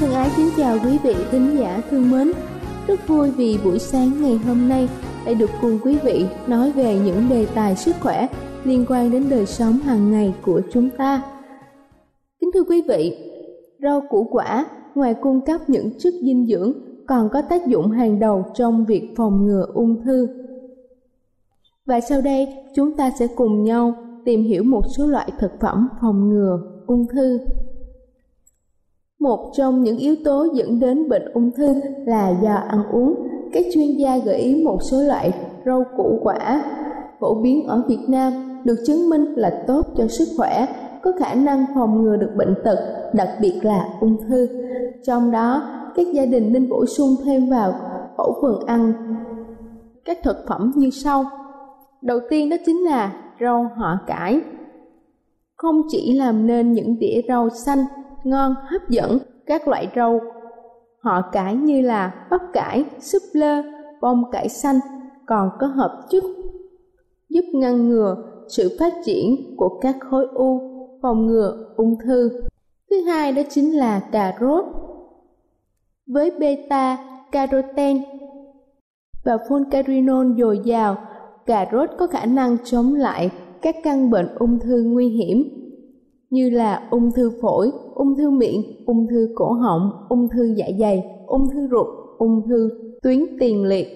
Thân ái kính chào quý vị thính giả thương mến. Rất vui vì buổi sáng ngày hôm nay lại được cùng quý vị nói về những đề tài sức khỏe liên quan đến đời sống hàng ngày của chúng ta. Kính thưa quý vị, rau củ quả ngoài cung cấp những chất dinh dưỡng còn có tác dụng hàng đầu trong việc phòng ngừa ung thư. Và sau đây chúng ta sẽ cùng nhau tìm hiểu một số loại thực phẩm phòng ngừa ung thư. Một trong những yếu tố dẫn đến bệnh ung thư là do ăn uống. Các chuyên gia gợi ý một số loại rau củ quả phổ biến ở Việt Nam được chứng minh là tốt cho sức khỏe, có khả năng phòng ngừa được bệnh tật, đặc biệt là ung thư. Trong đó, các gia đình nên bổ sung thêm vào khẩu phần ăn các thực phẩm như sau. Đầu tiên đó chính là rau họ cải. Không chỉ làm nên những đĩa rau xanh ngon hấp dẫn các loại rau họ cải như là bắp cải, súp lơ, bông cải xanh còn có hợp chất giúp ngăn ngừa sự phát triển của các khối u, phòng ngừa ung thư. Thứ hai đó chính là cà rốt. Với beta carotene và folcarinol dồi dào, cà rốt có khả năng chống lại các căn bệnh ung thư nguy hiểm như là ung thư phổi, ung thư miệng, ung thư cổ họng, ung thư dạ dày, ung thư ruột, ung thư tuyến tiền liệt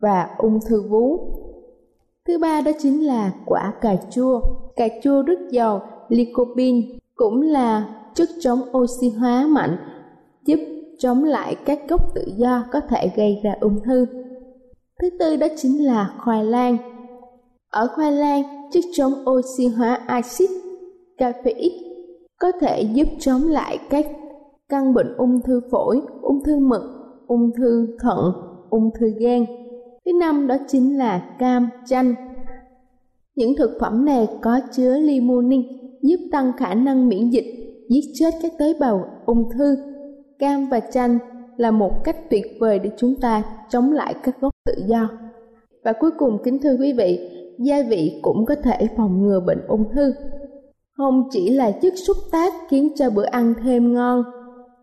và ung thư vú. Thứ ba đó chính là quả cà chua. Cà chua rất giàu lycopene, cũng là chất chống oxy hóa mạnh, giúp chống lại các gốc tự do có thể gây ra ung thư. Thứ tư đó chính là khoai lang. Ở khoai lang, chất chống oxy hóa axit Caffeine có thể giúp chống lại các căn bệnh ung thư phổi, ung thư mật, ung thư thận, ung thư gan. Thứ năm đó chính là cam, chanh. Những thực phẩm này có chứa limonene giúp tăng khả năng miễn dịch, giết chết các tế bào ung thư. Cam và chanh là một cách tuyệt vời để chúng ta chống lại các gốc tự do. Và cuối cùng kính thưa quý vị, gia vị cũng có thể phòng ngừa bệnh ung thư không chỉ là chất xúc tác khiến cho bữa ăn thêm ngon.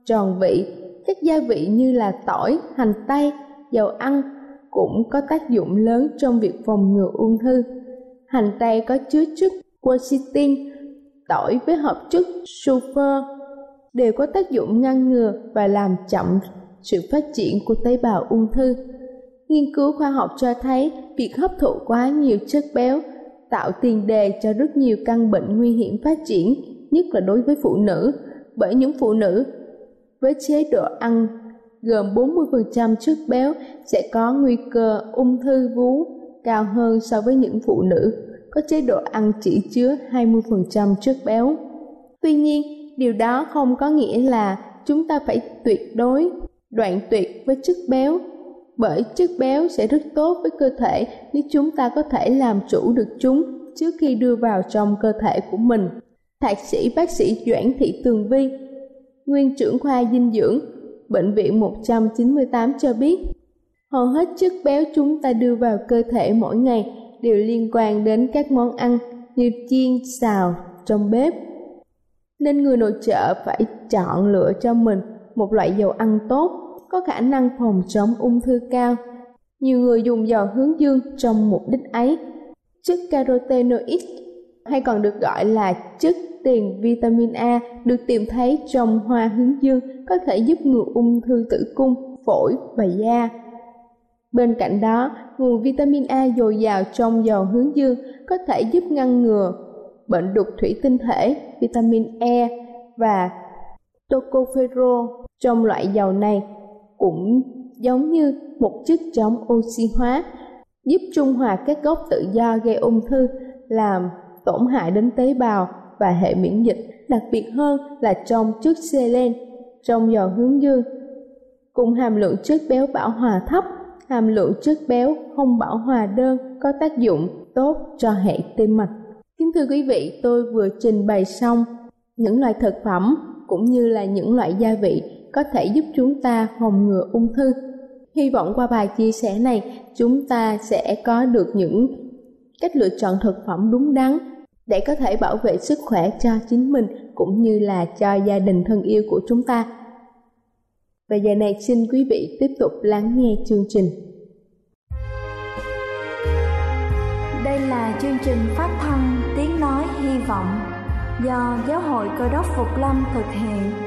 Tròn vị, các gia vị như là tỏi, hành tây, dầu ăn cũng có tác dụng lớn trong việc phòng ngừa ung thư. Hành tây có chứa chất quercetin, tỏi với hợp chất sulfur, đều có tác dụng ngăn ngừa và làm chậm sự phát triển của tế bào ung thư. Nghiên cứu khoa học cho thấy việc hấp thụ quá nhiều chất béo tạo tiền đề cho rất nhiều căn bệnh nguy hiểm phát triển, nhất là đối với phụ nữ, bởi những phụ nữ với chế độ ăn gồm 40% chất béo sẽ có nguy cơ ung thư vú cao hơn so với những phụ nữ có chế độ ăn chỉ chứa 20% chất béo. Tuy nhiên, điều đó không có nghĩa là chúng ta phải tuyệt đối đoạn tuyệt với chất béo bởi chất béo sẽ rất tốt với cơ thể nếu chúng ta có thể làm chủ được chúng trước khi đưa vào trong cơ thể của mình. Thạc sĩ bác sĩ Doãn Thị Tường Vi, nguyên trưởng khoa dinh dưỡng, Bệnh viện 198 cho biết, hầu hết chất béo chúng ta đưa vào cơ thể mỗi ngày đều liên quan đến các món ăn như chiên, xào, trong bếp. Nên người nội trợ phải chọn lựa cho mình một loại dầu ăn tốt, có khả năng phòng chống ung thư cao. Nhiều người dùng dầu hướng dương trong mục đích ấy. Chất carotenoid hay còn được gọi là chất tiền vitamin A được tìm thấy trong hoa hướng dương có thể giúp ngừa ung thư tử cung, phổi và da. Bên cạnh đó, nguồn vitamin A dồi dào trong dầu hướng dương có thể giúp ngăn ngừa bệnh đục thủy tinh thể, vitamin E và tocopherol trong loại dầu này cũng giống như một chất chống oxy hóa, giúp trung hòa các gốc tự do gây ung thư, làm tổn hại đến tế bào và hệ miễn dịch, đặc biệt hơn là trong chất selen trong giò hướng dương. Cùng hàm lượng chất béo bão hòa thấp, hàm lượng chất béo không bão hòa đơn có tác dụng tốt cho hệ tim mạch. Kính thưa quý vị, tôi vừa trình bày xong những loại thực phẩm cũng như là những loại gia vị có thể giúp chúng ta phòng ngừa ung thư. Hy vọng qua bài chia sẻ này, chúng ta sẽ có được những cách lựa chọn thực phẩm đúng đắn để có thể bảo vệ sức khỏe cho chính mình cũng như là cho gia đình thân yêu của chúng ta. Và giờ này, xin quý vị tiếp tục lắng nghe chương trình. Đây là chương trình phát thanh Tiếng Nói Hy Vọng do Giáo hội Cơ đốc Phục Lâm thực hiện.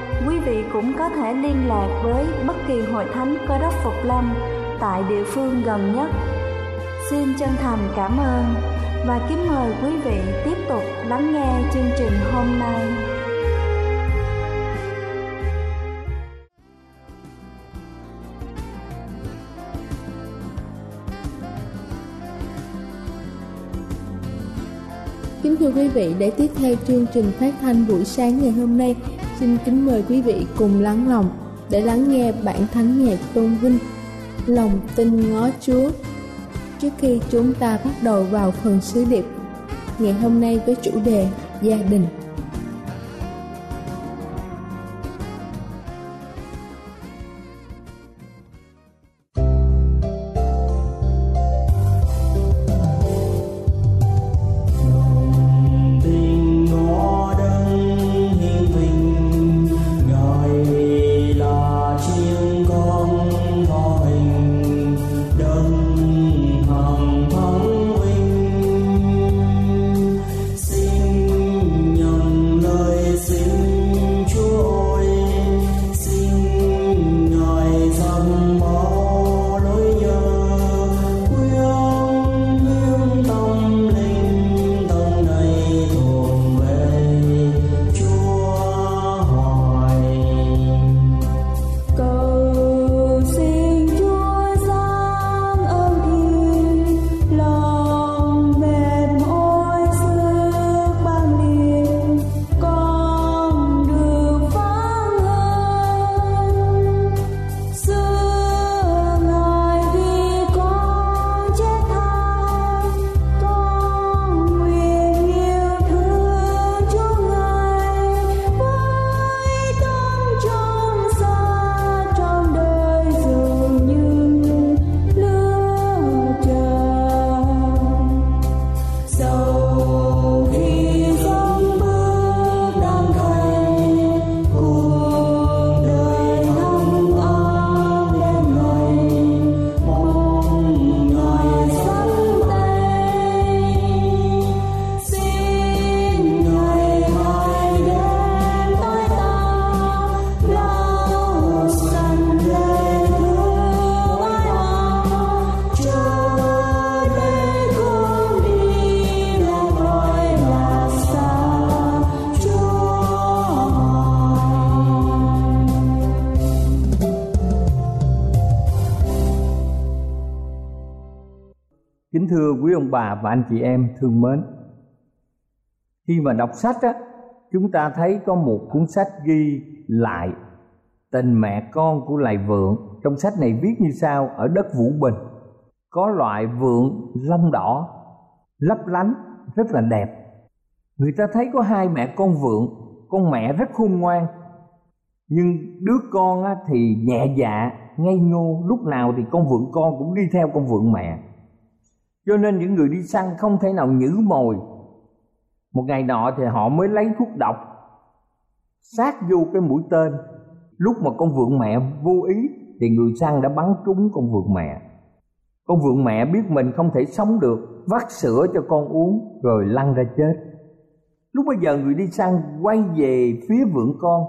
quý vị cũng có thể liên lạc với bất kỳ hội thánh cơ đốc Phục Lâm tại địa phương gần nhất. Xin chân thành cảm ơn và kính mời quý vị tiếp tục lắng nghe chương trình hôm nay. Kính thưa quý vị, để tiếp theo chương trình phát thanh buổi sáng ngày hôm nay, xin kính mời quý vị cùng lắng lòng để lắng nghe bản thánh nhạc tôn vinh Lòng tin ngó Chúa. Trước khi chúng ta bắt đầu vào phần sứ điệp, ngày hôm nay với chủ đề Gia đình. Bà và anh chị em thương mến. Khi mà đọc sách á chúng ta thấy có một cuốn sách ghi lại tình mẹ con của loài vượng. Trong sách này viết như sau ở đất vũ bình có loại vượng lông đỏ lấp lánh rất là đẹp. Người ta thấy có hai mẹ con vượng con mẹ rất khôn ngoan nhưng đứa con á, thì nhẹ dạ ngây ngô. Lúc nào thì con vượng con cũng đi theo con vượng mẹ cho nên những người đi săn không thể nào nhử mồi. Một ngày nọ thì họ mới lấy thuốc độc, sát vô cái mũi tên. Lúc mà con vượng mẹ vô ý thì người săn đã bắn trúng con vượng mẹ. Con vượng mẹ biết mình không thể sống được, vắt sữa cho con uống rồi lăn ra chết. Lúc bây giờ người đi săn quay về phía vượng con.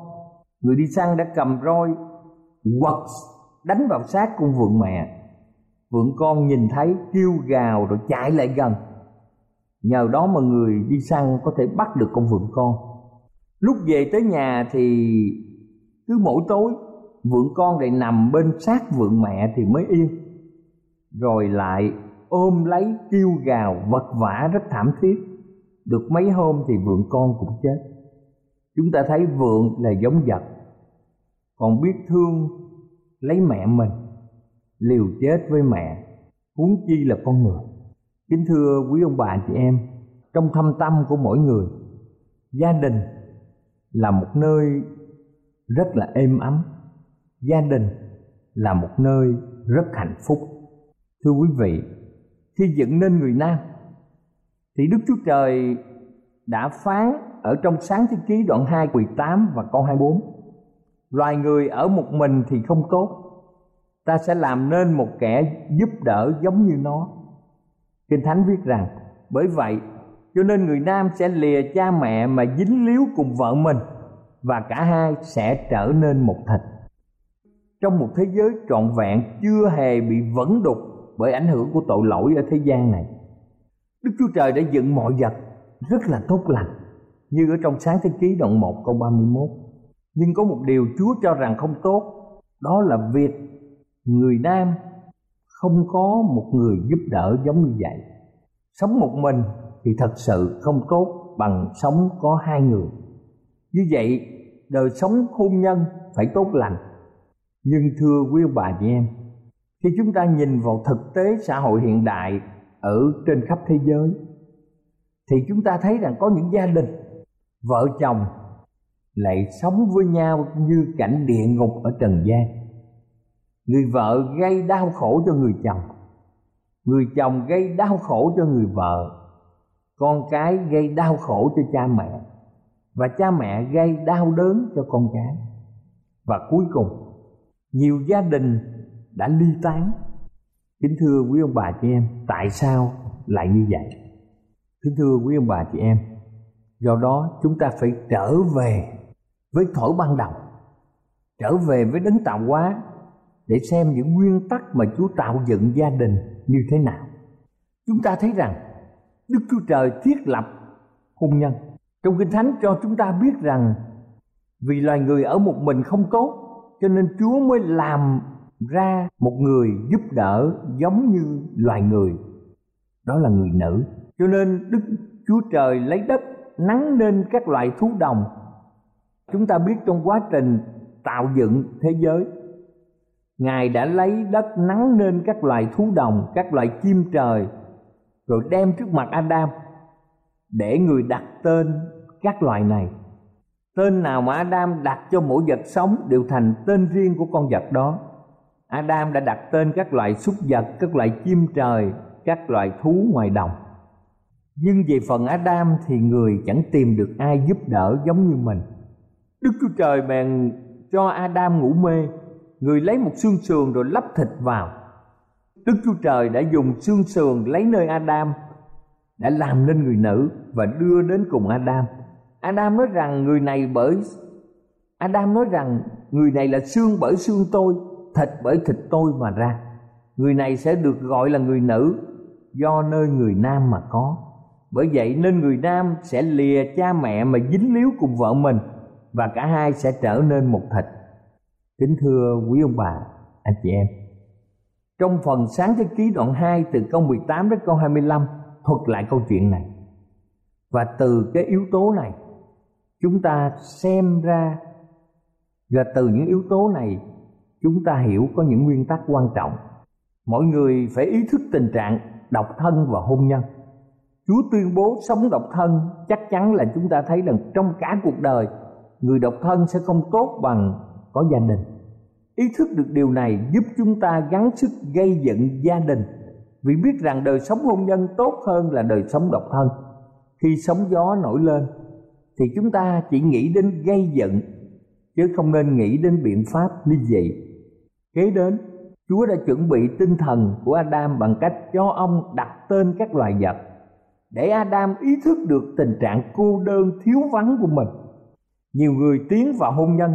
Người đi săn đã cầm roi, quật, đánh vào xác con vượng mẹ vượng con nhìn thấy, kêu gào rồi chạy lại gần. Nhờ đó mà người đi săn có thể bắt được con vượng con. Lúc về tới nhà thì cứ mỗi tối vượng con lại nằm bên sát vượng mẹ thì mới yên. Rồi lại ôm lấy, kêu gào, vật vã rất thảm thiết. Được mấy hôm thì vượng con cũng chết. Chúng ta thấy vượng là giống vật, còn biết thương lấy mẹ mình liều chết với mẹ, huống chi là con người. Kính thưa quý ông bà chị em, trong thâm tâm của mỗi người, gia đình là một nơi rất là êm ấm. Gia đình là một nơi rất hạnh phúc. Thưa quý vị, khi dựng nên người nam, thì đức chúa trời đã phán ở trong sáng thế ký đoạn 2 18 và câu 24 loài người ở một mình thì không tốt ta sẽ làm nên một kẻ giúp đỡ giống như nó. Kinh thánh viết rằng, bởi vậy, cho nên người nam sẽ lìa cha mẹ mà dính líu cùng vợ mình, và cả hai sẽ trở nên một thịt trong một thế giới trọn vẹn, chưa hề bị vẫn đục bởi ảnh hưởng của tội lỗi ở thế gian này. Đức chúa trời đã dựng mọi vật rất là tốt lành, như ở trong sáng thế ký đoạn 1 câu 31 nhưng có một điều chúa cho rằng không tốt, đó là việc người nam không có một người giúp đỡ giống như vậy. Sống một mình thì thật sự không tốt bằng sống có hai người. Như vậy, đời sống hôn nhân phải tốt lành. Nhưng thưa quý ông bà chị em, khi chúng ta nhìn vào thực tế xã hội hiện đại ở trên khắp thế giới, thì chúng ta thấy rằng có những gia đình, vợ chồng lại sống với nhau như cảnh địa ngục ở trần gian người vợ gây đau khổ cho người chồng. Người chồng gây đau khổ cho người vợ. Con cái gây đau khổ cho cha mẹ. Và cha mẹ gây đau đớn cho con cái. Và cuối cùng, nhiều gia đình đã ly tán. Kính thưa quý ông bà chị em, tại sao lại như vậy? Kính thưa quý ông bà chị em, do đó chúng ta phải trở về với thổi ban đầu. Trở về với đấng tạo hóa để xem những nguyên tắc mà Chúa tạo dựng gia đình như thế nào. Chúng ta thấy rằng Đức Chúa Trời thiết lập hôn nhân. Trong Kinh Thánh cho chúng ta biết rằng vì loài người ở một mình không tốt, cho nên Chúa mới làm ra một người giúp đỡ giống như loài người. Đó là người nữ. Cho nên Đức Chúa Trời lấy đất, nắng lên các loại thú đồng. Chúng ta biết trong quá trình tạo dựng thế giới Ngài đã lấy đất nắng nên các loài thú đồng, các loài chim trời rồi đem trước mặt Adam để người đặt tên các loài này. Tên nào mà Adam đặt cho mỗi vật sống đều thành tên riêng của con vật đó. Adam đã đặt tên các loài súc vật, các loài chim trời, các loài thú ngoài đồng. Nhưng về phần Adam thì người chẳng tìm được ai giúp đỡ giống như mình. Đức Chúa Trời bèn cho Adam ngủ mê người lấy một xương sườn rồi lắp thịt vào. Đức chúa trời đã dùng xương sườn lấy nơi adam, đã làm nên người nữ và đưa đến cùng adam. Adam nói rằng người này bởi, adam nói rằng người này là xương bởi xương tôi, thịt bởi thịt tôi mà ra. Người này sẽ được gọi là người nữ do nơi người nam mà có. Bởi vậy nên người nam sẽ lìa cha mẹ mà dính líu cùng vợ mình và cả hai sẽ trở nên một thịt kính thưa quý ông bà, anh chị em trong phần sáng thế ký đoạn 2 từ câu 18 đến câu 25 thuật lại câu chuyện này. Và từ cái yếu tố này, chúng ta xem ra và từ những yếu tố này, chúng ta hiểu có những nguyên tắc quan trọng. Mọi người phải ý thức tình trạng độc thân và hôn nhân. Chúa tuyên bố sống độc thân chắc chắn là chúng ta thấy rằng trong cả cuộc đời, người độc thân sẽ không tốt bằng có gia đình ý thức được điều này giúp chúng ta gắng sức gây dựng gia đình. Vì biết rằng đời sống hôn nhân tốt hơn là đời sống độc thân. Khi sóng gió nổi lên, thì chúng ta chỉ nghĩ đến gây dựng, chứ không nên nghĩ đến biện pháp ly dị. Kế đến, chúa đã chuẩn bị tinh thần của adam bằng cách cho ông đặt tên các loài vật, để adam ý thức được tình trạng cô đơn thiếu vắng của mình. Nhiều người tiến vào hôn nhân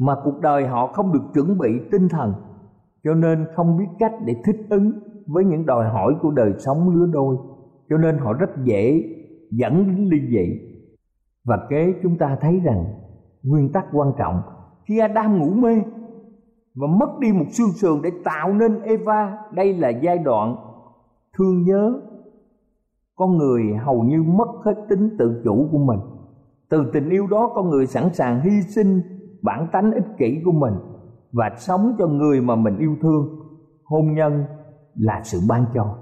mà cuộc đời họ không được chuẩn bị tinh thần. Cho nên không biết cách để thích ứng với những đòi hỏi của đời sống lứa đôi. Cho nên họ rất dễ dẫn đến ly dị. Và kế chúng ta thấy rằng, nguyên tắc quan trọng, khi Adam ngủ mê và mất đi một xương sườn để tạo nên Eva, đây là giai đoạn thương nhớ. Con người hầu như mất hết tính tự chủ của mình. Từ tình yêu đó, con người sẵn sàng hy sinh bản tánh ích kỷ của mình và sống cho người mà mình yêu thương, hôn nhân là sự ban cho.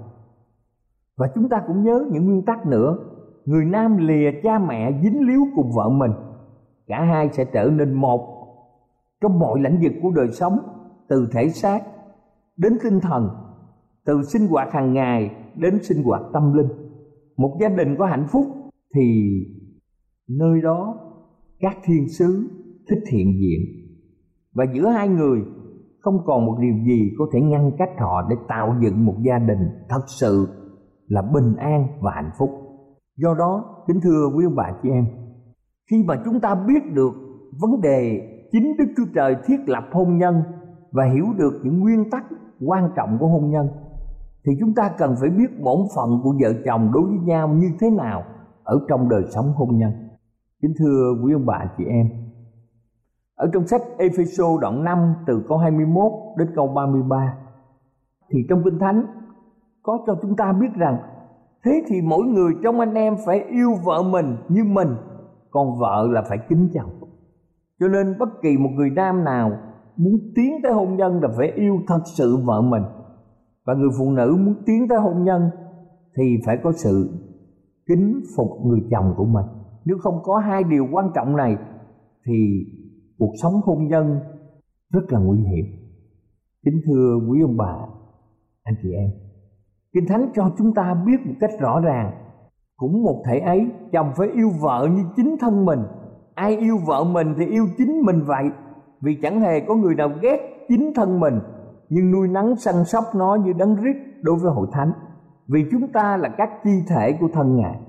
Và chúng ta cũng nhớ những nguyên tắc nữa, người nam lìa cha mẹ dính líu cùng vợ mình, cả hai sẽ trở nên một trong mọi lĩnh vực của đời sống, từ thể xác đến tinh thần, từ sinh hoạt hàng ngày đến sinh hoạt tâm linh. Một gia đình có hạnh phúc thì nơi đó các thiên sứ thích hiện diện. Và giữa hai người, không còn một điều gì có thể ngăn cách họ để tạo dựng một gia đình thật sự là bình an và hạnh phúc. Do đó, kính thưa quý ông bà chị em, khi mà chúng ta biết được vấn đề chính đức chúa trời thiết lập hôn nhân và hiểu được những nguyên tắc quan trọng của hôn nhân, thì chúng ta cần phải biết bổn phận của vợ chồng đối với nhau như thế nào ở trong đời sống hôn nhân. Kính thưa quý ông bà chị em ở trong sách Epheso đoạn 5 từ câu 21 đến câu 33 thì trong Kinh Thánh có cho chúng ta biết rằng, thế thì mỗi người trong anh em phải yêu vợ mình như mình, còn vợ là phải kính chồng cho nên bất kỳ một người nam nào muốn tiến tới hôn nhân là phải yêu thật sự vợ mình. Và người phụ nữ muốn tiến tới hôn nhân thì phải có sự kính phục người chồng của mình. Nếu không có hai điều quan trọng này, thì cuộc sống hôn nhân rất là nguy hiểm. Kính thưa quý ông bà, anh chị em, kinh thánh cho chúng ta biết một cách rõ ràng, cũng một thể ấy chồng phải yêu vợ như chính thân mình. Ai yêu vợ mình thì yêu chính mình vậy. Vì chẳng hề có người nào ghét chính thân mình, nhưng nuôi nắng săn sóc nó như đấng rít đối với hội thánh. Vì chúng ta là các chi thể của thân ngài.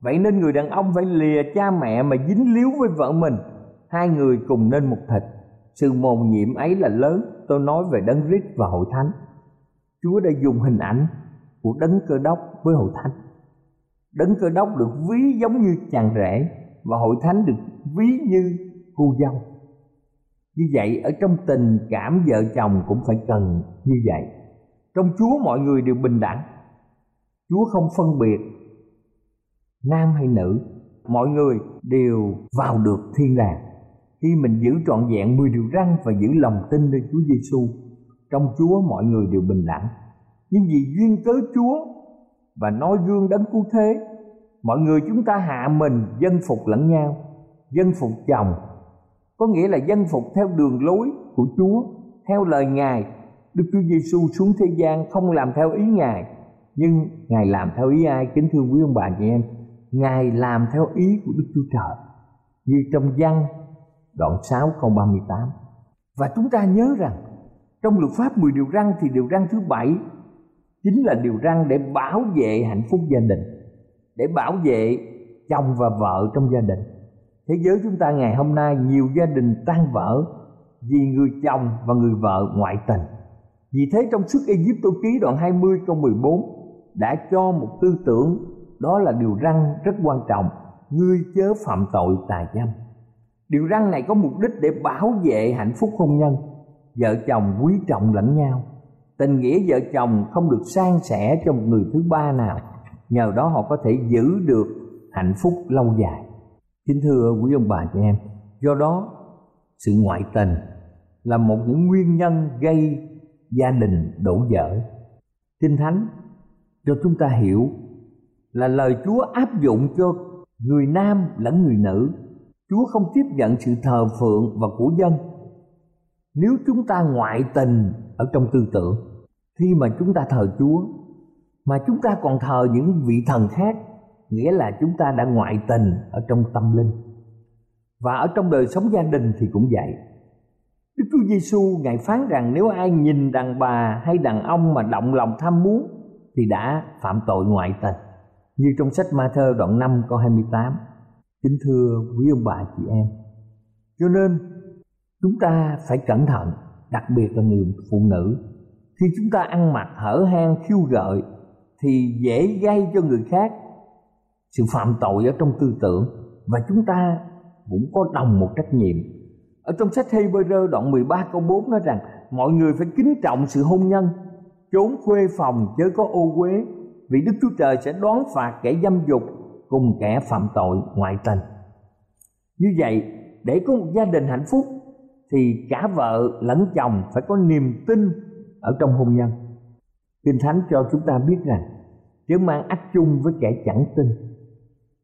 Vậy nên người đàn ông phải lìa cha mẹ mà dính líu với vợ mình hai người cùng nên một thịt. Sự mồm nhiệm ấy là lớn, tôi nói về đấng rít và hội thánh. Chúa đã dùng hình ảnh của đấng cơ đốc với hội thánh. Đấng cơ đốc được ví giống như chàng rể và hội thánh được ví như cô dâu. Như vậy, ở trong tình cảm vợ chồng cũng phải cần như vậy. Trong chúa mọi người đều bình đẳng. Chúa không phân biệt nam hay nữ. Mọi người đều vào được thiên đàng khi mình giữ trọn vẹn mười điều răn và giữ lòng tin nơi Chúa Giêsu trong Chúa mọi người đều bình đẳng. Nhưng vì duyên cớ Chúa và nói gương đấng cứu thế, mọi người chúng ta hạ mình dân phục lẫn nhau, dân phục chồng. Có nghĩa là dân phục theo đường lối của Chúa, theo lời Ngài. Đức Chúa Giêsu xuống thế gian không làm theo ý Ngài, nhưng Ngài làm theo ý ai? Kính thưa quý ông bà chị em, Ngài làm theo ý của Đức Chúa Trời. Như trong văn đoạn 6 câu 38 và chúng ta nhớ rằng, trong luật pháp 10 điều răn thì điều răn thứ bảy chính là điều răn để bảo vệ hạnh phúc gia đình, để bảo vệ chồng và vợ trong gia đình. Thế giới chúng ta ngày hôm nay, nhiều gia đình tan vỡ vì người chồng và người vợ ngoại tình. Vì thế trong sức tôi ký đoạn 20 câu 14 đã cho một tư tưởng, đó là điều răn rất quan trọng, ngươi chớ phạm tội tà dâm điều răn này có mục đích để bảo vệ hạnh phúc hôn nhân. Vợ chồng quý trọng lẫn nhau. Tình nghĩa vợ chồng không được san sẻ cho một người thứ ba nào. Nhờ đó họ có thể giữ được hạnh phúc lâu dài. Kính thưa quý ông bà chị em, do đó sự ngoại tình là một những nguyên nhân gây gia đình đổ vỡ. Kinh thánh cho chúng ta hiểu là lời chúa áp dụng cho người nam lẫn người nữ chúa không tiếp nhận sự thờ phượng và của dân nếu chúng ta ngoại tình ở trong tư tưởng, khi mà chúng ta thờ chúa, mà chúng ta còn thờ những vị thần khác, nghĩa là chúng ta đã ngoại tình ở trong tâm linh và ở trong đời sống gia đình thì cũng vậy Đức Chúa Giêsu ngài phán rằng nếu ai nhìn đàn bà hay đàn ông mà động lòng tham muốn, thì đã phạm tội ngoại tình. Như trong sách Ma-thơ đoạn 5 câu 28. Kính thưa quý ông bà chị em. Cho nên chúng ta phải cẩn thận, đặc biệt là người phụ nữ. Khi chúng ta ăn mặc hở hang khiêu gợi thì dễ gây cho người khác sự phạm tội ở trong tư tưởng và chúng ta cũng có đồng một trách nhiệm ở trong sách Hebrew đoạn 13 câu 4 nói rằng mọi người phải kính trọng sự hôn nhân trốn khuê phòng chớ có ô quế vì Đức Chúa Trời sẽ đoán phạt kẻ dâm dục cùng kẻ phạm tội ngoại tình. Như vậy, để có một gia đình hạnh phúc, thì cả vợ lẫn chồng phải có niềm tin ở trong hôn nhân. Kinh thánh cho chúng ta biết rằng, chớ mang ách chung với kẻ chẳng tin.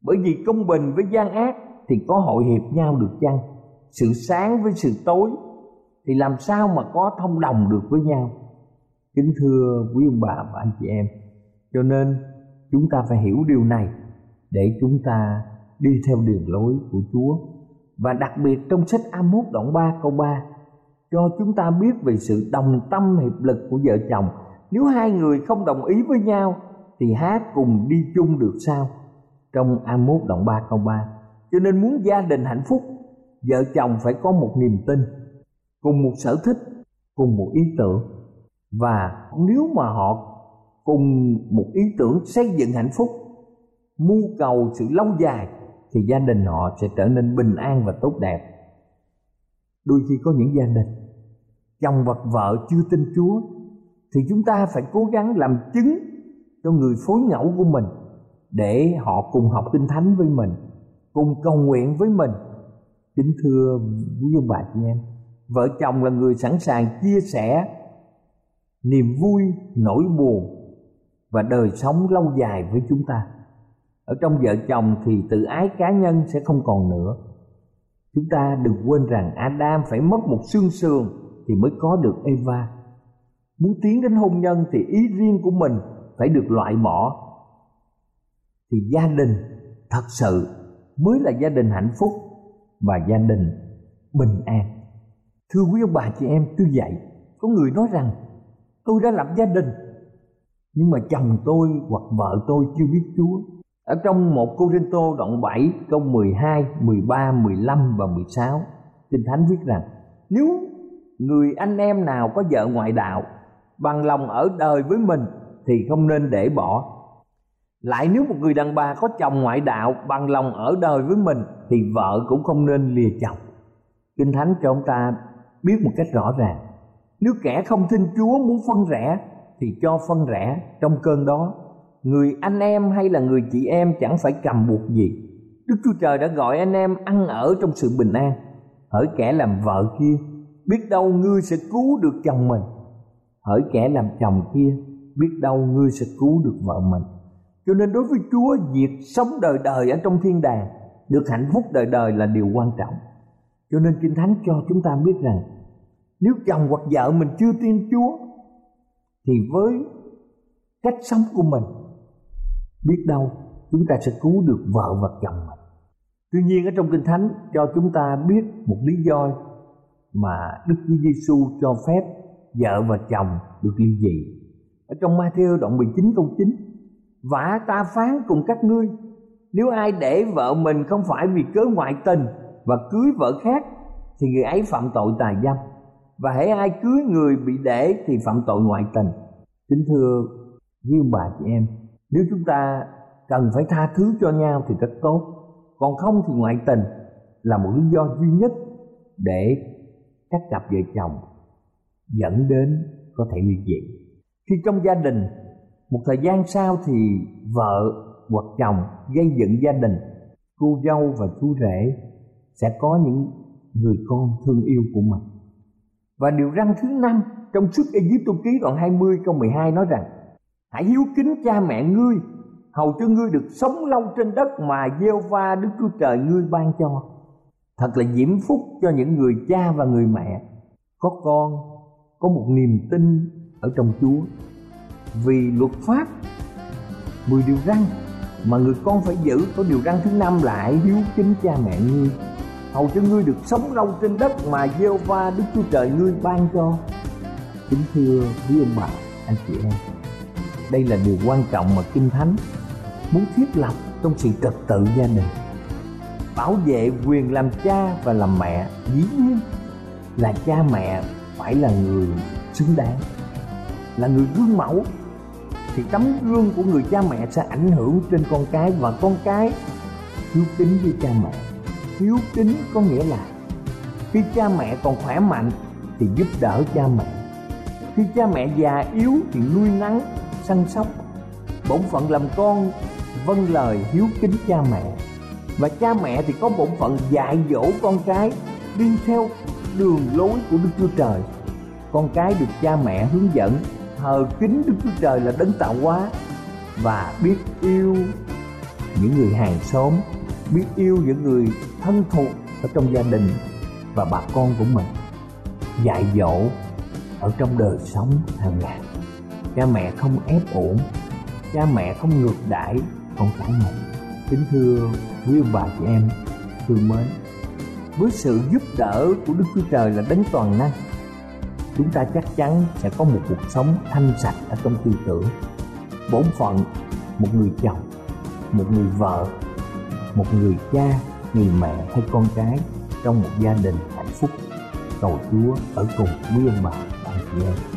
Bởi vì công bình với gian ác thì có hội hiệp nhau được chăng? Sự sáng với sự tối thì làm sao mà có thông đồng được với nhau? Kính thưa quý ông bà và anh chị em, cho nên chúng ta phải hiểu điều này để chúng ta đi theo đường lối của Chúa. Và đặc biệt trong sách Amos đoạn 3 câu 3 cho chúng ta biết về sự đồng tâm hiệp lực của vợ chồng. Nếu hai người không đồng ý với nhau, thì hát cùng đi chung được sao? Trong Amos đoạn 3 câu 3 cho nên muốn gia đình hạnh phúc, vợ chồng phải có một niềm tin, cùng một sở thích, cùng một ý tưởng. Và nếu mà họ cùng một ý tưởng xây dựng hạnh phúc mưu cầu sự lâu dài, thì gia đình họ sẽ trở nên bình an và tốt đẹp. Đôi khi có những gia đình, chồng hoặc vợ chưa tin chúa, thì chúng ta phải cố gắng làm chứng cho người phối ngẫu của mình để họ cùng học kinh thánh với mình, cùng cầu nguyện với mình. Kính thưa quý ông bà chị em, vợ chồng là người sẵn sàng chia sẻ niềm vui nỗi buồn và đời sống lâu dài với chúng ta ở trong vợ chồng thì tự ái cá nhân sẽ không còn nữa. Chúng ta đừng quên rằng adam phải mất một xương sườn thì mới có được eva. Muốn tiến đến hôn nhân thì ý riêng của mình phải được loại bỏ. Thì gia đình thật sự mới là gia đình hạnh phúc và gia đình bình an. Thưa quý ông bà chị em, tôi dạy, có người nói rằng, tôi đã lập gia đình, nhưng mà chồng tôi hoặc vợ tôi chưa biết Chúa. Ở trong một Cô Rinh Tô đoạn 7 câu 12, 13, 15 và 16 Kinh Thánh viết rằng Nếu người anh em nào có vợ ngoại đạo Bằng lòng ở đời với mình Thì không nên để bỏ. Lại nếu một người đàn bà có chồng ngoại đạo bằng lòng ở đời với mình thì vợ cũng không nên lìa chồng. Kinh thánh cho ông ta biết một cách rõ ràng. Nếu kẻ không tin chúa muốn phân rẽ thì cho phân rẽ trong cơn đó người anh em hay là người chị em chẳng phải cầm buộc gì. Đức chúa trời đã gọi anh em ăn ở trong sự bình an. Hỡi kẻ làm vợ kia, biết đâu ngươi sẽ cứu được chồng mình. Hỡi kẻ làm chồng kia, biết đâu ngươi sẽ cứu được vợ mình. Cho nên đối với Chúa, việc sống đời đời ở trong thiên đàng, được hạnh phúc đời đời là điều quan trọng. Cho nên Kinh Thánh cho chúng ta biết rằng, nếu chồng hoặc vợ mình chưa tin Chúa, thì với cách sống của mình biết đâu chúng ta sẽ cứu được vợ và chồng mình. Tuy nhiên ở trong Kinh Thánh, cho chúng ta biết một lý do mà Đức Chúa Giêsu cho phép vợ và chồng được ly dị. Ở trong Matthew đoạn 19 câu 9 vả ta phán cùng các ngươi, nếu ai để vợ mình không phải vì cớ ngoại tình và cưới vợ khác, thì người ấy phạm tội tà dâm, và hãy ai cưới người bị để thì phạm tội ngoại tình kính thưa quý bà chị em nếu chúng ta cần phải tha thứ cho nhau thì rất tốt. Còn không thì ngoại tình là một lý do duy nhất để các cặp vợ chồng dẫn đến có thể ly dị. Khi trong gia đình, một thời gian sau thì vợ hoặc chồng gây dựng gia đình, cô dâu và chú rể sẽ có những người con thương yêu của mình. Và điều răn thứ năm trong suốt Egypto ký đoạn 20 câu 12 nói rằng Hãy hiếu kính cha mẹ ngươi. Hầu cho ngươi được sống lâu trên đất mà gieo va Đức Chúa Trời ngươi ban cho. Thật là diễm phúc cho những người cha và người mẹ. Có con, có một niềm tin ở trong Chúa. Vì luật pháp mười điều răn mà người con phải giữ. Có điều răn thứ năm lại hiếu kính cha mẹ ngươi. Hầu cho ngươi được sống lâu trên đất mà gieo va đức chúa trời ngươi ban cho. Kính thưa quý ông bà anh chị em đây là điều quan trọng mà kinh thánh muốn thiết lập trong sự trật tự gia đình. Bảo vệ quyền làm cha và làm mẹ, dĩ nhiên là cha mẹ phải là người xứng đáng. Là người gương mẫu, thì tấm gương của người cha mẹ sẽ ảnh hưởng trên con cái và con cái hiếu kính với cha mẹ. Hiếu kính có nghĩa là khi cha mẹ còn khỏe mạnh thì giúp đỡ cha mẹ. Khi cha mẹ già yếu thì nuôi nắng săn sóc bổn phận làm con vâng lời hiếu kính cha mẹ và cha mẹ thì có bổn phận dạy dỗ con cái đi theo đường lối của Đức Chúa Trời. Con cái được cha mẹ hướng dẫn thờ kính Đức Chúa Trời là đấng tạo hóa và biết yêu những người hàng xóm, biết yêu những người thân thuộc ở trong gia đình và bà con của mình. Dạy dỗ ở trong đời sống hàng ngày. Cha mẹ không ép uổng, cha mẹ không ngược đãi không cái mình. Kính thưa quý ông bà chị em thương mến, với sự giúp đỡ của Đức Chúa Trời là đấng toàn năng chúng ta chắc chắn sẽ có một cuộc sống thanh sạch ở trong tư tưởng. Bổn phận một người chồng một người vợ một người cha người mẹ hay con cái trong một gia đình hạnh phúc. Cầu chúa ở cùng quý ông bà anh chị em.